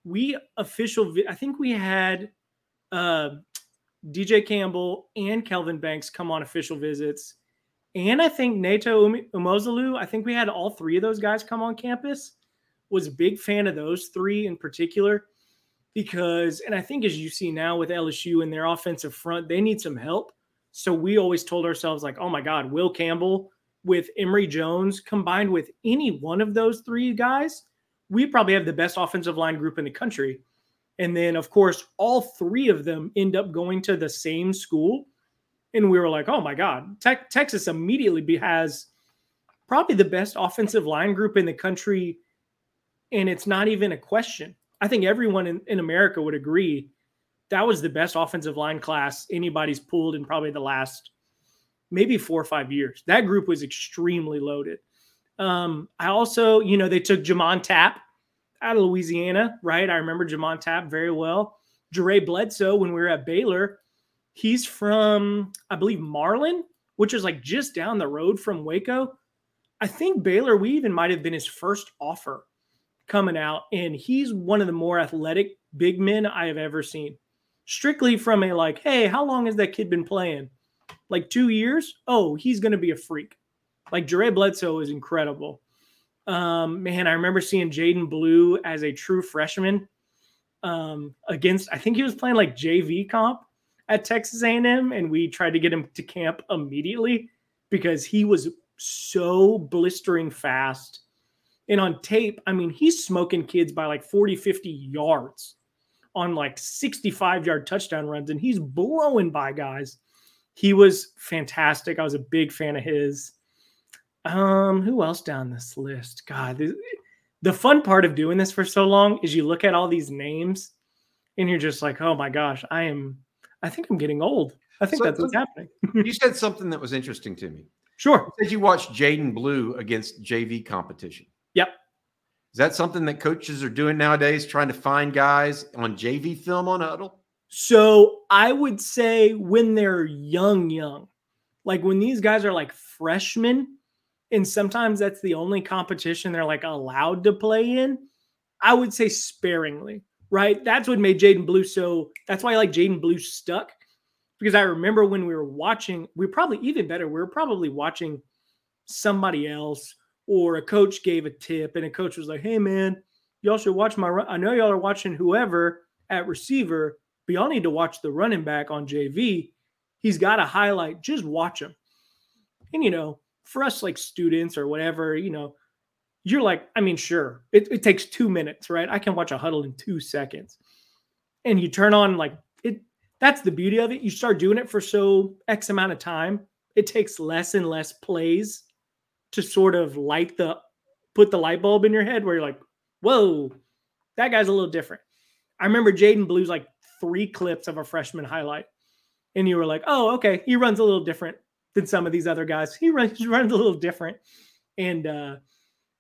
we official, I think we had uh, DJ Campbell and Kelvin Banks come on official visits. And I think Neto Umi- Umeozulu, I think we had all three of those guys come on campus. Was a big fan of those three in particular because, and I think as you see now with LSU and their offensive front, they need some help. So we always told ourselves, like, oh my God, Will Campbell with Emery Jones combined with any one of those three guys, we probably have the best offensive line group in the country. And then, of course, all three of them end up going to the same school. And we were like, oh my God, Tex- Texas immediately has probably the best offensive line group in the country. And it's not even a question. I think everyone in, in America would agree that was the best offensive line class anybody's pulled in probably the last maybe four or five years. That group was extremely loaded. Um, I also, you know, they took Jamon Tapp out of Louisiana, right? I remember Jamon Tapp very well. Jere Bledsoe, when we were at Baylor, he's from, I believe, Marlin, which is like just down the road from Waco. I think Baylor, we even might have been his first offer coming out, and he's one of the more athletic big men I have ever seen. Strictly from a like, hey, how long has that kid been playing? Like two years? Oh, he's going to be a freak. Like Jere Bledsoe is incredible. Um, man, I remember seeing Jaydon Blue as a true freshman um, against. I think he was playing like JV comp at Texas A&M, and we tried to get him to camp immediately because he was so blistering fast. And on tape, I mean, he's smoking kids by like 40, 50 yards on like 65 yard touchdown runs, and he's blowing by guys. He was fantastic. I was a big fan of his. Um, who else down this list? God, the, the fun part of doing this for so long is you look at all these names and you're just like, oh my gosh, I am, I think I'm getting old. I think So- that's what's happening. you said something that was interesting to me. Sure. You said you watched Jaydon Blue against JV competition. Is that something that coaches are doing nowadays, trying to find guys on JV film on Hudl? So I would say when they're young, young, Like when these guys are like freshmen, and sometimes that's the only competition they're like allowed to play in, I would say sparingly, right? That's what made Jaydon Blue so that's why I like Jaydon Blue stuck. Because I remember when we were watching, we probably even better, we were probably watching somebody else or a coach gave a tip and a coach was like, hey man, y'all should watch my run. I know y'all are watching whoever at receiver, but y'all need to watch the running back on JV. He's got a highlight. Just watch him. And you know, for us like students or whatever, you know, you're like, I mean, sure, it, it takes two minutes, right? I can watch a Hudl in two seconds. And you turn on like it, that's the beauty of it. You start doing it for so X amount of time, it takes less and less plays to sort of light the put the light bulb in your head where you're like, whoa, that guy's a little different. I remember Jaydon Blue's like three clips of a freshman highlight, and you were like, oh, okay, he runs a little different than some of these other guys. He runs, he runs a little different. And uh,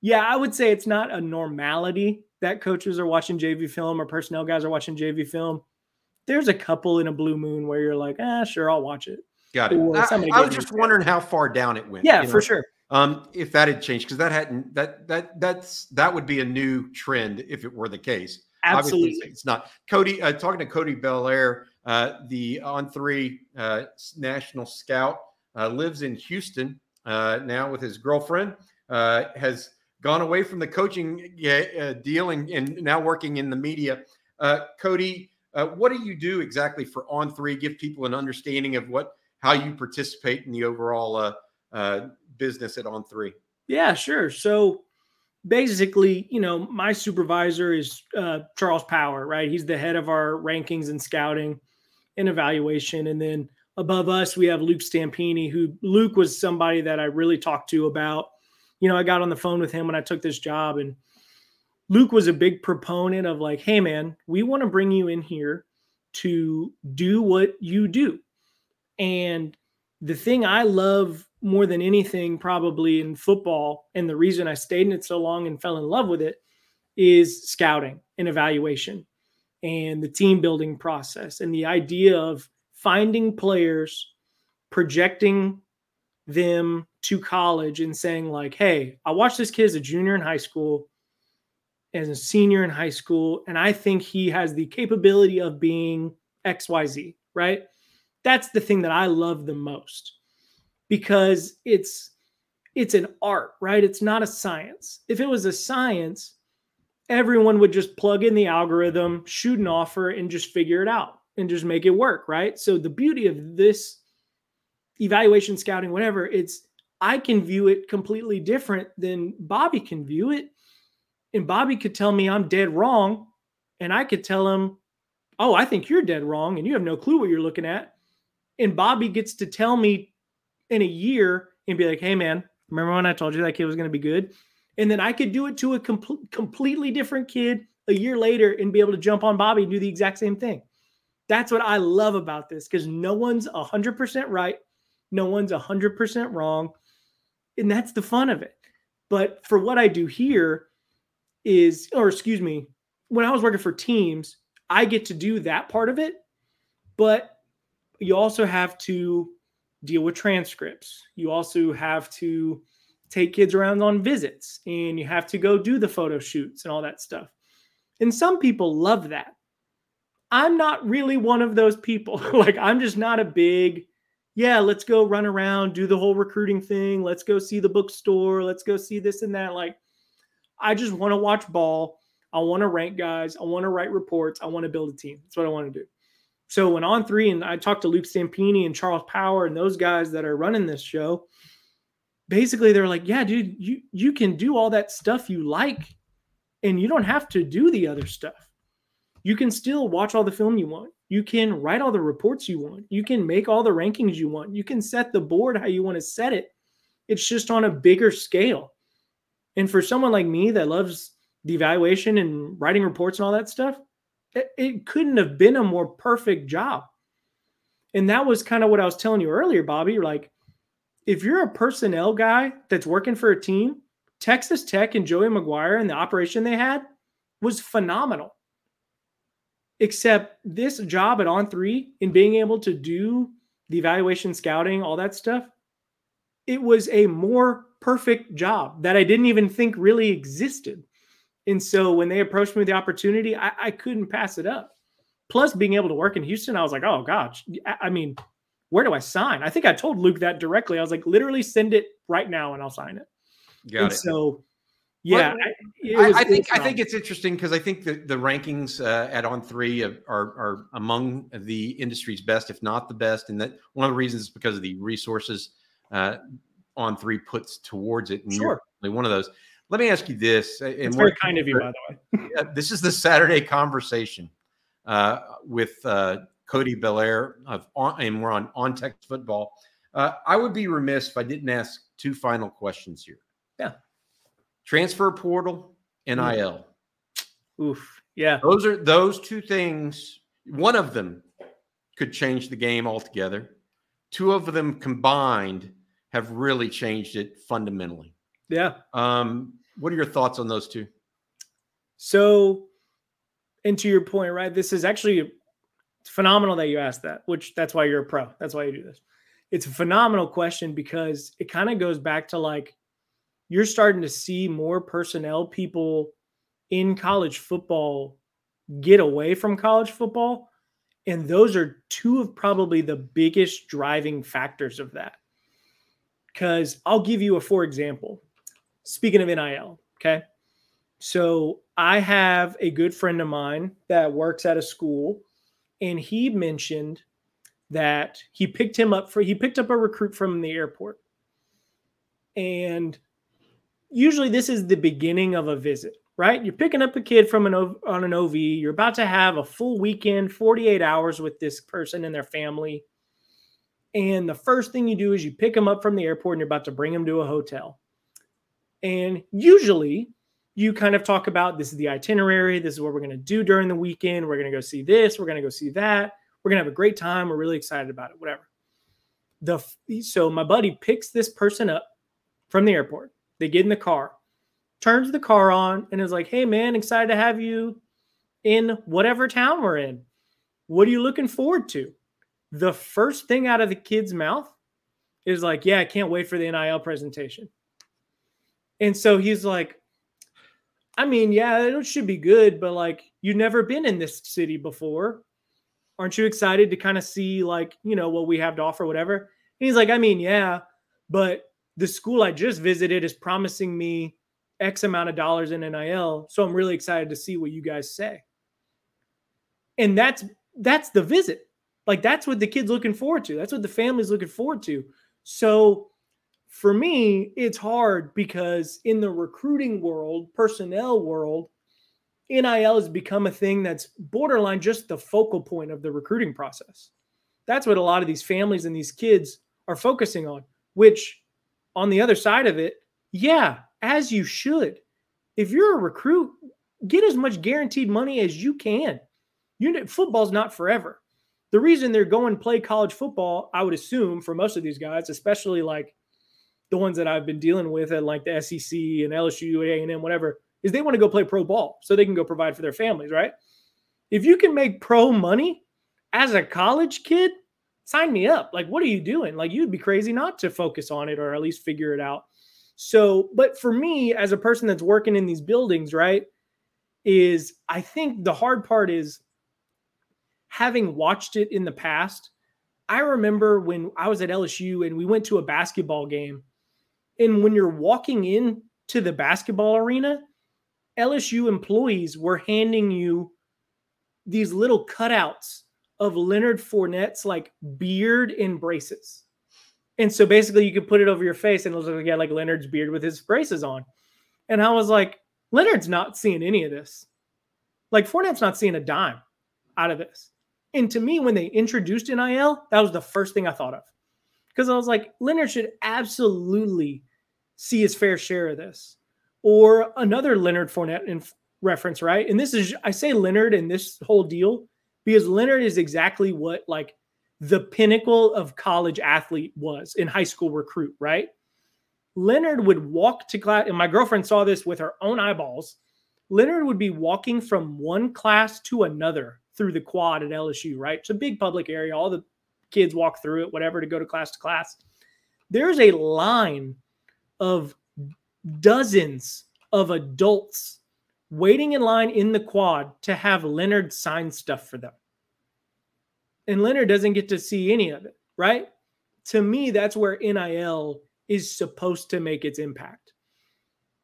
yeah, I would say it's not a normality that coaches are watching JV film or personnel guys are watching JV film. There's a couple in a blue moon where you're like, ah, sure, I'll watch it. Got it. I, I was just wondering how far down it went. Yeah, you know? for sure. Um, if that had changed, because that hadn't that that that's that would be a new trend if it were the case. Absolutely, Obviously, it's not. Cody, uh, talking to Cody Bellaire, uh, the on three uh, national scout, uh, lives in Houston uh, now with his girlfriend. Uh, has gone away from the coaching deal and, and, now working in the media. Cody, what do you do exactly for on three? Give people an understanding of what how you participate in the overall business at On Three? Yeah, sure. So basically, you know, my supervisor is uh, Charles Power, right? He's the head of our rankings and scouting and evaluation. And then above us, we have Luke Stampini, who Luke was somebody that I really talked to about. You know, I got on the phone with him when I took this job, and Luke was a big proponent of like, hey, man, we want to bring you in here to do what you do. And the thing I love more than anything, probably in football, and the reason I stayed in it so long and fell in love with it is scouting and evaluation and the team building process and the idea of finding players, projecting them to college and saying, like, hey, I watched this kid as a junior in high school, as a senior in high school, and I think he has the capability of being XYZ, right? That's the thing that I love the most because it's it's an art, right? It's not a science. If it was a science, everyone would just plug in the algorithm, shoot an offer, and just figure it out and just make it work, right? So the beauty of this evaluation, scouting, whatever, it's I can view it completely different than Bobby can view it. And Bobby could tell me I'm dead wrong, and I could tell him, Oh, I think you're dead wrong, and you have no clue what you're looking at. And Bobby gets to tell me in a year and be like, hey, man, remember when I told you that kid was going to be good? And then I could do it to a com- completely different kid a year later and be able to jump on Bobby and do the exact same thing. That's what I love about this because no one's 100% right. No one's 100% wrong. And that's the fun of it. But for what I do here is, or excuse me, when I was working for teams, I get to do that part of it. But you also have to deal with transcripts. You also have to take kids around on visits and you have to go do the photo shoots and all that stuff. And some people love that. I'm not really one of those people. like, I'm just not a big, yeah, let's go run around, do the whole recruiting thing. Let's go see the bookstore. Let's go see this and that. Like, I just want to watch ball. I want to rank guys. I want to write reports. I want to build a team. That's what I want to do. So when on three, and I talked to Luke Stampini and Charles Power and those guys that are running this show, basically they're like, yeah, dude, you you can do all that stuff you like, and you don't have to do the other stuff. You can still watch all the film you want. You can write all the reports you want. You can make all the rankings you want. You can set the board how you want to set it. It's just on a bigger scale. And for someone like me that loves the evaluation and writing reports and all that stuff, it, couldn't have been a more perfect job. And that was kind of what I was telling you earlier, Bobby. Like, if you're a personnel guy that's working for a team, Texas Tech and Joey McGuire and the operation they had was phenomenal. Except this job at On Three in being able to do the evaluation, scouting, all that stuff, it was a more perfect job that I didn't even think really existed. And so when they approached me with the opportunity, I, I couldn't pass it up. Plus, being able to work in Houston, I was like, oh gosh, I mean, where do I sign? I think I told Luke that directly. I was like, literally send it right now and I'll sign it. Got and it. So, yeah, well, I, was, I, think I think it's interesting because I think the, the rankings uh, at On Three are, are among the industry's best, if not the best, and that one of the reasons is because of the resources uh, On Three puts towards it. And sure, you're one of those. Let me ask you this. It's very kind of you, by the way. this is the Saturday conversation uh, with uh, Cody Bellaire of on, and we're on on Texas football. Uh, I would be remiss if I didn't ask two final questions here. Yeah. Transfer portal, NIL. Oof. Yeah. Those are those two things. One of them could change the game altogether. Two of them combined have really changed it fundamentally. Yeah. Um, what are your thoughts on those two? So, and to your point, right? This is actually phenomenal that you asked that, which that's why you're a pro. That's why you do this. It's a phenomenal question because it kind of goes back to like you're starting to see more personnel people in college football get away from college football. And those are two of probably the biggest driving factors of that. Because I'll give you a for example. Speaking of NIL, okay. So I have a good friend of mine that works at a school, and he mentioned that he picked him up for he picked up a recruit from the airport. And usually this is the beginning of a visit, right? You're picking up a kid from an on an OV, you're about to have a full weekend, 48 hours with this person and their family. And the first thing you do is you pick them up from the airport and you're about to bring them to a hotel. And usually you kind of talk about this is the itinerary, this is what we're going to do during the weekend, we're going to go see this, we're going to go see that. We're going to have a great time, we're really excited about it, whatever. The so my buddy picks this person up from the airport they get in the car, turns the car on, and is like, hey, man, excited to have you in whatever town we're in. What are you looking forward to? The first thing out of the kid's mouth is like, yeah, I can't wait for the NIL presentation. And so he's like, I mean, yeah, it should be good, but like, you've never been in this city before. Aren't you excited to kind of see, like, you know, what we have to offer, whatever? And he's like, I mean, yeah, but the school I just visited is promising me X amount of dollars in NIL. So I'm really excited to see what you guys say. And that's that's the visit. Like that's what the kid's looking forward to. That's what the family's looking forward to. So for me, it's hard because in the recruiting world, personnel world, NIL has become a thing that's borderline just the focal point of the recruiting process. That's what a lot of these families and these kids are focusing on, which on the other side of it, yeah, as you should. If you're a recruit, get as much guaranteed money as you can. You football's not forever. The reason they're going play college football, I would assume for most of these guys, especially like the ones that I've been dealing with at like the SEC and LSU, A&M, whatever, is they want to go play pro ball so they can go provide for their families, right? If you can make pro money as a college kid, sign me up. Like, what are you doing? Like, you'd be crazy not to focus on it or at least figure it out. So, but for me, as a person that's working in these buildings, right, is I think the hard part is having watched it in the past. I remember when I was at LSU and we went to a basketball game. And when you're walking in to the basketball arena, LSU employees were handing you these little cutouts of Leonard Fournette's like beard and braces. And so basically you could put it over your face and it looks like yeah, like Leonard's beard with his braces on. And I was like, Leonard's not seeing any of this. Like Fournette's not seeing a dime out of this. And to me, when they introduced NIL, that was the first thing I thought of. Because I was like, Leonard should absolutely see his fair share of this. Or another Leonard Fournette in reference, right? And this is, I say Leonard in this whole deal because Leonard is exactly what like the pinnacle of college athlete was in high school recruit, right? Leonard would walk to class, and my girlfriend saw this with her own eyeballs. Leonard would be walking from one class to another through the quad at LSU, right? It's a big public area. All the kids walk through it, whatever, to go to class to class. There's a line of dozens of adults waiting in line in the quad to have Leonard sign stuff for them. And Leonard doesn't get to see any of it, right? To me, that's where NIL is supposed to make its impact.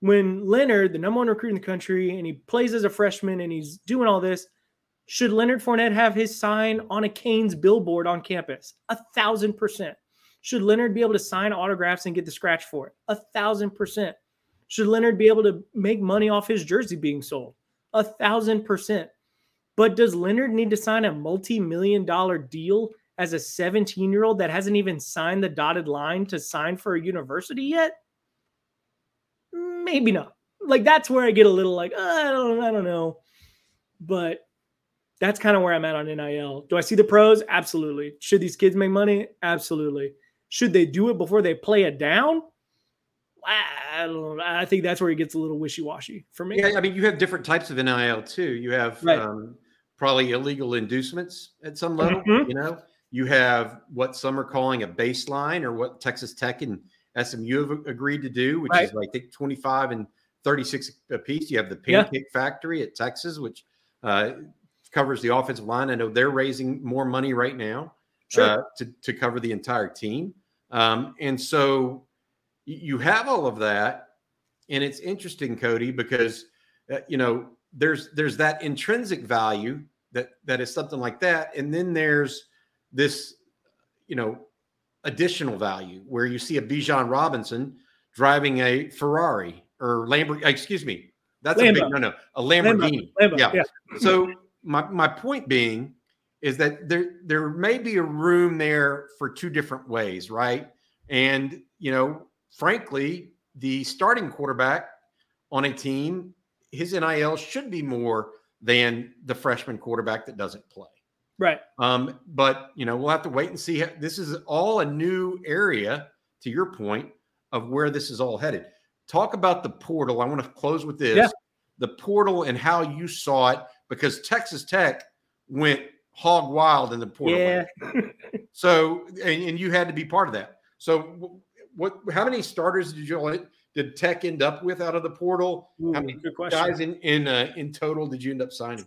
When Leonard, the number one recruit in the country, and he plays as a freshman and he's doing all this, should Leonard Fournette have his sign on a Canes billboard on campus? A thousand percent. Should Leonard be able to sign autographs and get the scratch for it? A thousand percent. Should Leonard be able to make money off his jersey being sold? A thousand percent. But does Leonard need to sign a multi million dollar deal as a 17 year old that hasn't even signed the dotted line to sign for a university yet? Maybe not. Like that's where I get a little like, uh, I don't I don't know. But that's kind of where I'm at on NIL. Do I see the pros? Absolutely. Should these kids make money? Absolutely. Should they do it before they play it down? I don't know. I think that's where it gets a little wishy washy for me. Yeah, I mean, you have different types of NIL too. You have right. um, probably illegal inducements at some level. Mm-hmm. You know, you have what some are calling a baseline, or what Texas Tech and SMU have agreed to do, which right. is like I think 25 and 36 a piece. You have the Pancake yeah. Factory at Texas, which uh, covers the offensive line. I know they're raising more money right now sure. uh, to to cover the entire team, um, and so you have all of that, and it's interesting, Cody, because uh, you know there's there's that intrinsic value that that is something like that, and then there's this, you know, additional value where you see a Bijan Robinson driving a Ferrari or Lamborghini. Excuse me, that's Lambo. a big no no a Lamborghini. Lambo. Lambo. Yeah. yeah. so my my point being is that there there may be a room there for two different ways, right? And you know, frankly, the starting quarterback on a team, his NIL should be more than the freshman quarterback that doesn't play. Right. Um, but you know, we'll have to wait and see. How, this is all a new area, to your point, of where this is all headed. Talk about the portal. I want to close with this: yeah. the portal and how you saw it, because Texas Tech went hog wild in the portal. Yeah. so, and, and you had to be part of that. So, what how many starters did you did Tech end up with out of the portal? Ooh, how many guys in in uh, in total did you end up signing?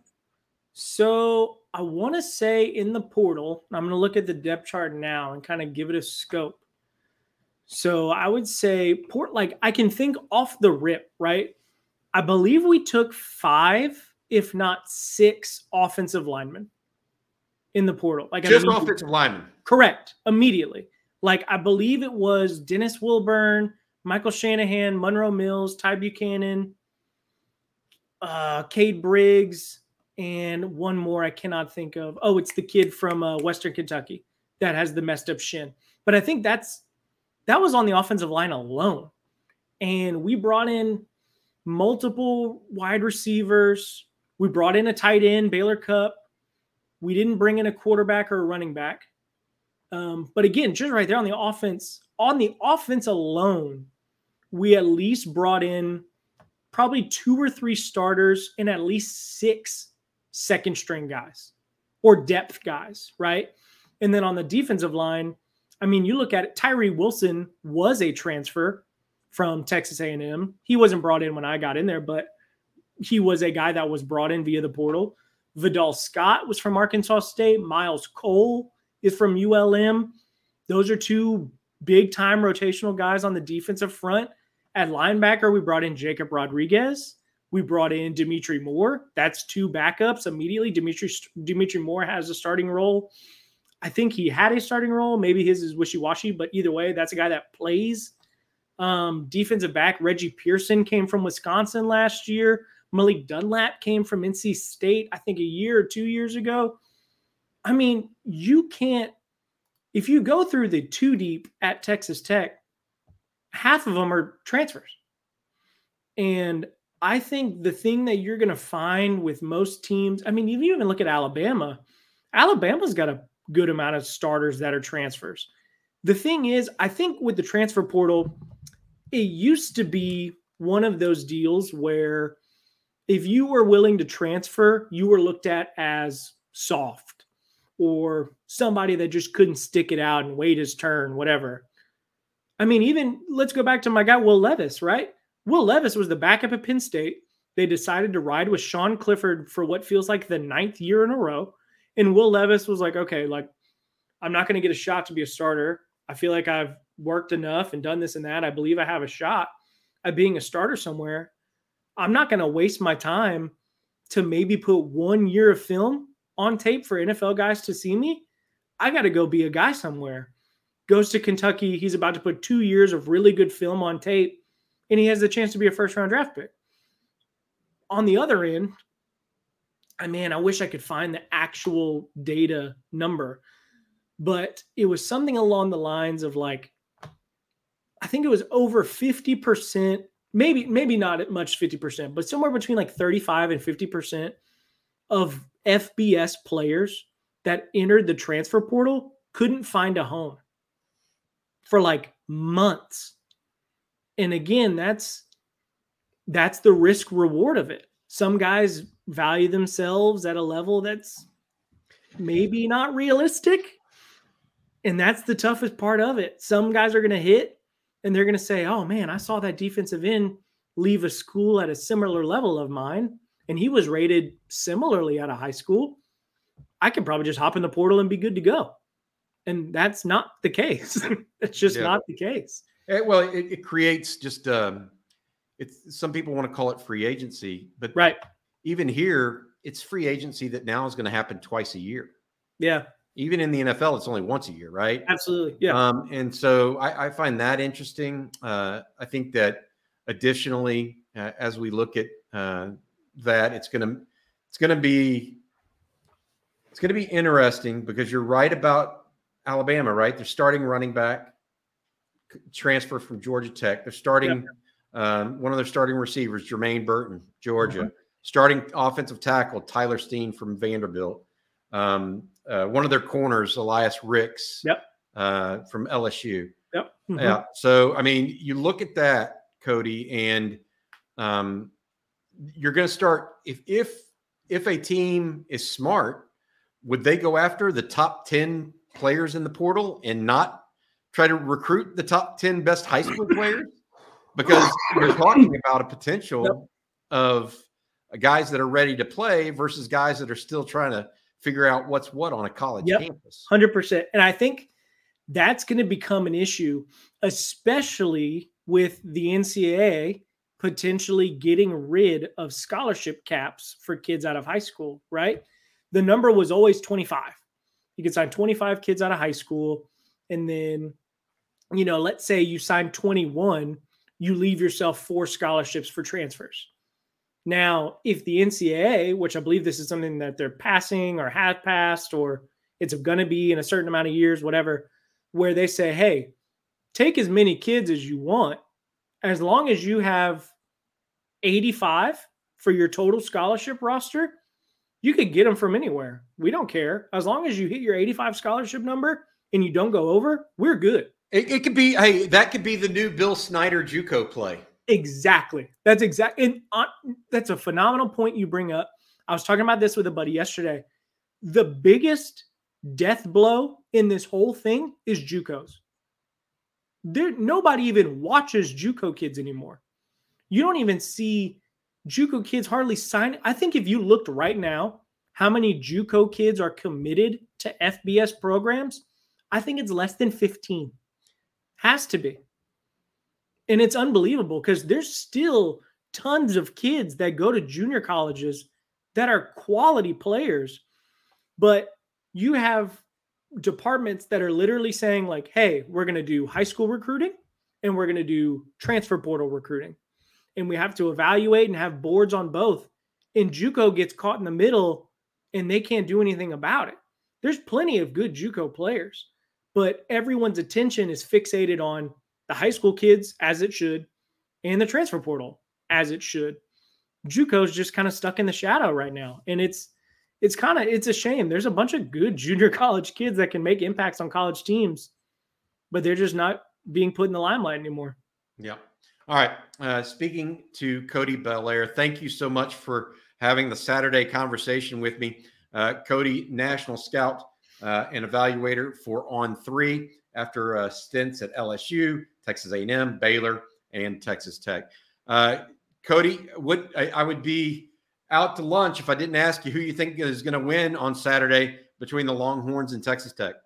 So I want to say in the portal, I'm going to look at the depth chart now and kind of give it a scope. So I would say port like I can think off the rip, right? I believe we took five, if not six, offensive linemen in the portal. Like just offensive linemen. Correct. Immediately. Like I believe it was Dennis Wilburn, Michael Shanahan, Monroe Mills, Ty Buchanan, uh, Cade Briggs, and one more I cannot think of. Oh, it's the kid from uh, Western Kentucky that has the messed up shin. But I think that's that was on the offensive line alone. And we brought in multiple wide receivers. We brought in a tight end, Baylor Cupp. We didn't bring in a quarterback or a running back. Um, but again, just right there on the offense, on the offense alone, we at least brought in probably two or three starters and at least six second string guys or depth guys, right? And then on the defensive line, I mean, you look at it, Tyree Wilson was a transfer from Texas A&M. He wasn't brought in when I got in there, but he was a guy that was brought in via the portal. Vidal Scott was from Arkansas State. Myles Cole is from ULM. Those are two big time rotational guys on the defensive front. At linebacker, we brought in Jacob Rodriguez. We brought in Dimitri Moore. That's two backups immediately. Dimitri Dimitri Moore has a starting role. I think he had a starting role. Maybe his is wishy washy, but either way, that's a guy that plays. Um, defensive back Reggie Pearson came from Wisconsin last year. Malik Dunlap came from NC State, I think a year or two years ago. I mean, you can't, if you go through the two deep at Texas Tech, half of them are transfers. And I think the thing that you're going to find with most teams, I mean, you even look at Alabama, Alabama's got a good amount of starters that are transfers. The thing is, I think with the transfer portal, it used to be one of those deals where if you were willing to transfer, you were looked at as soft or somebody that just couldn't stick it out and wait his turn, whatever. I mean, even let's go back to my guy, Will Levis, right? Will Levis was the backup at Penn State. They decided to ride with Sean Clifford for what feels like the ninth year in a row. And Will Levis was like, okay, like, I'm not going to get a shot to be a starter. I feel like I've worked enough and done this and that. I believe I have a shot at being a starter somewhere. I'm not going to waste my time to maybe put one year of film on tape for NFL guys to see me. I got to go be a guy somewhere. Goes to Kentucky. He's about to put two years of really good film on tape, and he has the chance to be a first round draft pick. On the other end, I mean, I wish I could find the actual data number, but it was something along the lines of like, I think it was over 50%, maybe, maybe not much 50%, but somewhere between like 35 and 50% of FBS players that entered the transfer portal couldn't find a home for like months. And again, that's that's the risk reward of it. Some guys value themselves at a level that's maybe not realistic. And that's the toughest part of it. Some guys are going to hit and they're going to say, "Oh man, I saw that defensive end leave a school at a similar level of mine and he was rated similarly out of high school, I could probably just hop in the portal and be good to go. And that's not the case. It's just yeah. not the case. It, well, it, it, creates just um, it's some people want to call it free agency, but right. Even here, it's free agency that now is going to happen twice a year. Yeah. Even in the NFL, it's only once a year, right? Absolutely. Yeah. Um, and so I, I find that interesting. Uh, I think that additionally, uh, as we look at uh, that it's going to it's going to be it's going to be interesting because you're right about Alabama, right? They're starting running back transfer from Georgia Tech. They're starting um, one of their starting receivers, Jermaine Burton, Georgia. Mm-hmm. Starting offensive tackle, Tyler Steen from Vanderbilt. Um, uh, one of their corners, Elias Ricks, yep. uh, from LSU. Yep. Mm-hmm. Yeah. So I mean, you look at that, Cody, and um, you're going to start if if if a team is smart, would they go after the top 10 players in the portal and not try to recruit the top 10 best high school players? Because you're talking about a potential yep. of guys that are ready to play versus guys that are still trying to figure out what's what on a college yep. campus. 100%. And I think that's going to become an issue, especially with the NCAA potentially getting rid of scholarship caps for kids out of high school, right? The number was always 25. You could sign 25 kids out of high school. And then, you know, let's say you sign 21, you leave yourself four scholarships for transfers. Now, if the NCAA, which I believe this is something that they're passing or have passed, or it's going to be in a certain amount of years, whatever, where they say, hey, take as many kids as you want as long as you have 85 for your total scholarship roster, you could get them from anywhere. We don't care. As long as you hit your 85 scholarship number and you don't go over, we're good. It, it could be, hey, that could be the new Bill Snyder Juco play. Exactly. That's exactly. And uh, that's a phenomenal point you bring up. I was talking about this with a buddy yesterday. The biggest death blow in this whole thing is JUCOs there nobody even watches JUCO kids anymore. You don't even see JUCO kids hardly sign. I think if you looked right now, how many JUCO kids are committed to FBS programs? I think it's less than 15. Has to be. And it's unbelievable because there's still tons of kids that go to junior colleges that are quality players, but you have departments that are literally saying like hey we're going to do high school recruiting and we're going to do transfer portal recruiting. And we have to evaluate and have boards on both. And juco gets caught in the middle and they can't do anything about it. There's plenty of good juco players but everyone's attention is fixated on the high school kids as it should and the transfer portal as it should juco's just kind of stuck in the shadow right now and it's it's kind of it's a shame. There's a bunch of good junior college kids that can make impacts on college teams, but they're just not being put in the limelight anymore. Yeah. All right. Uh, speaking to Cody Bellaire, thank you so much for having the Saturday conversation with me. Uh, Cody, national scout uh, and evaluator for On Three after uh, stints at LSU, Texas A&M, Baylor, and Texas Tech. Uh, Cody, would I, I would be out to lunch if I didn't ask you who you think is going to win on Saturday between the Longhorns and Texas Tech.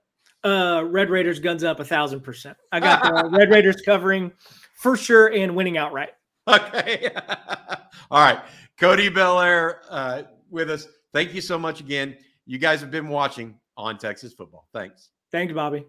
Uh, Red Raiders guns up a thousand percent. I got the Red Raiders covering for sure and winning outright. Okay. All right. Cody Bellaire uh, with us. Thank you so much again. You guys have been watching on Texas football. Thanks. Thanks, Bobby.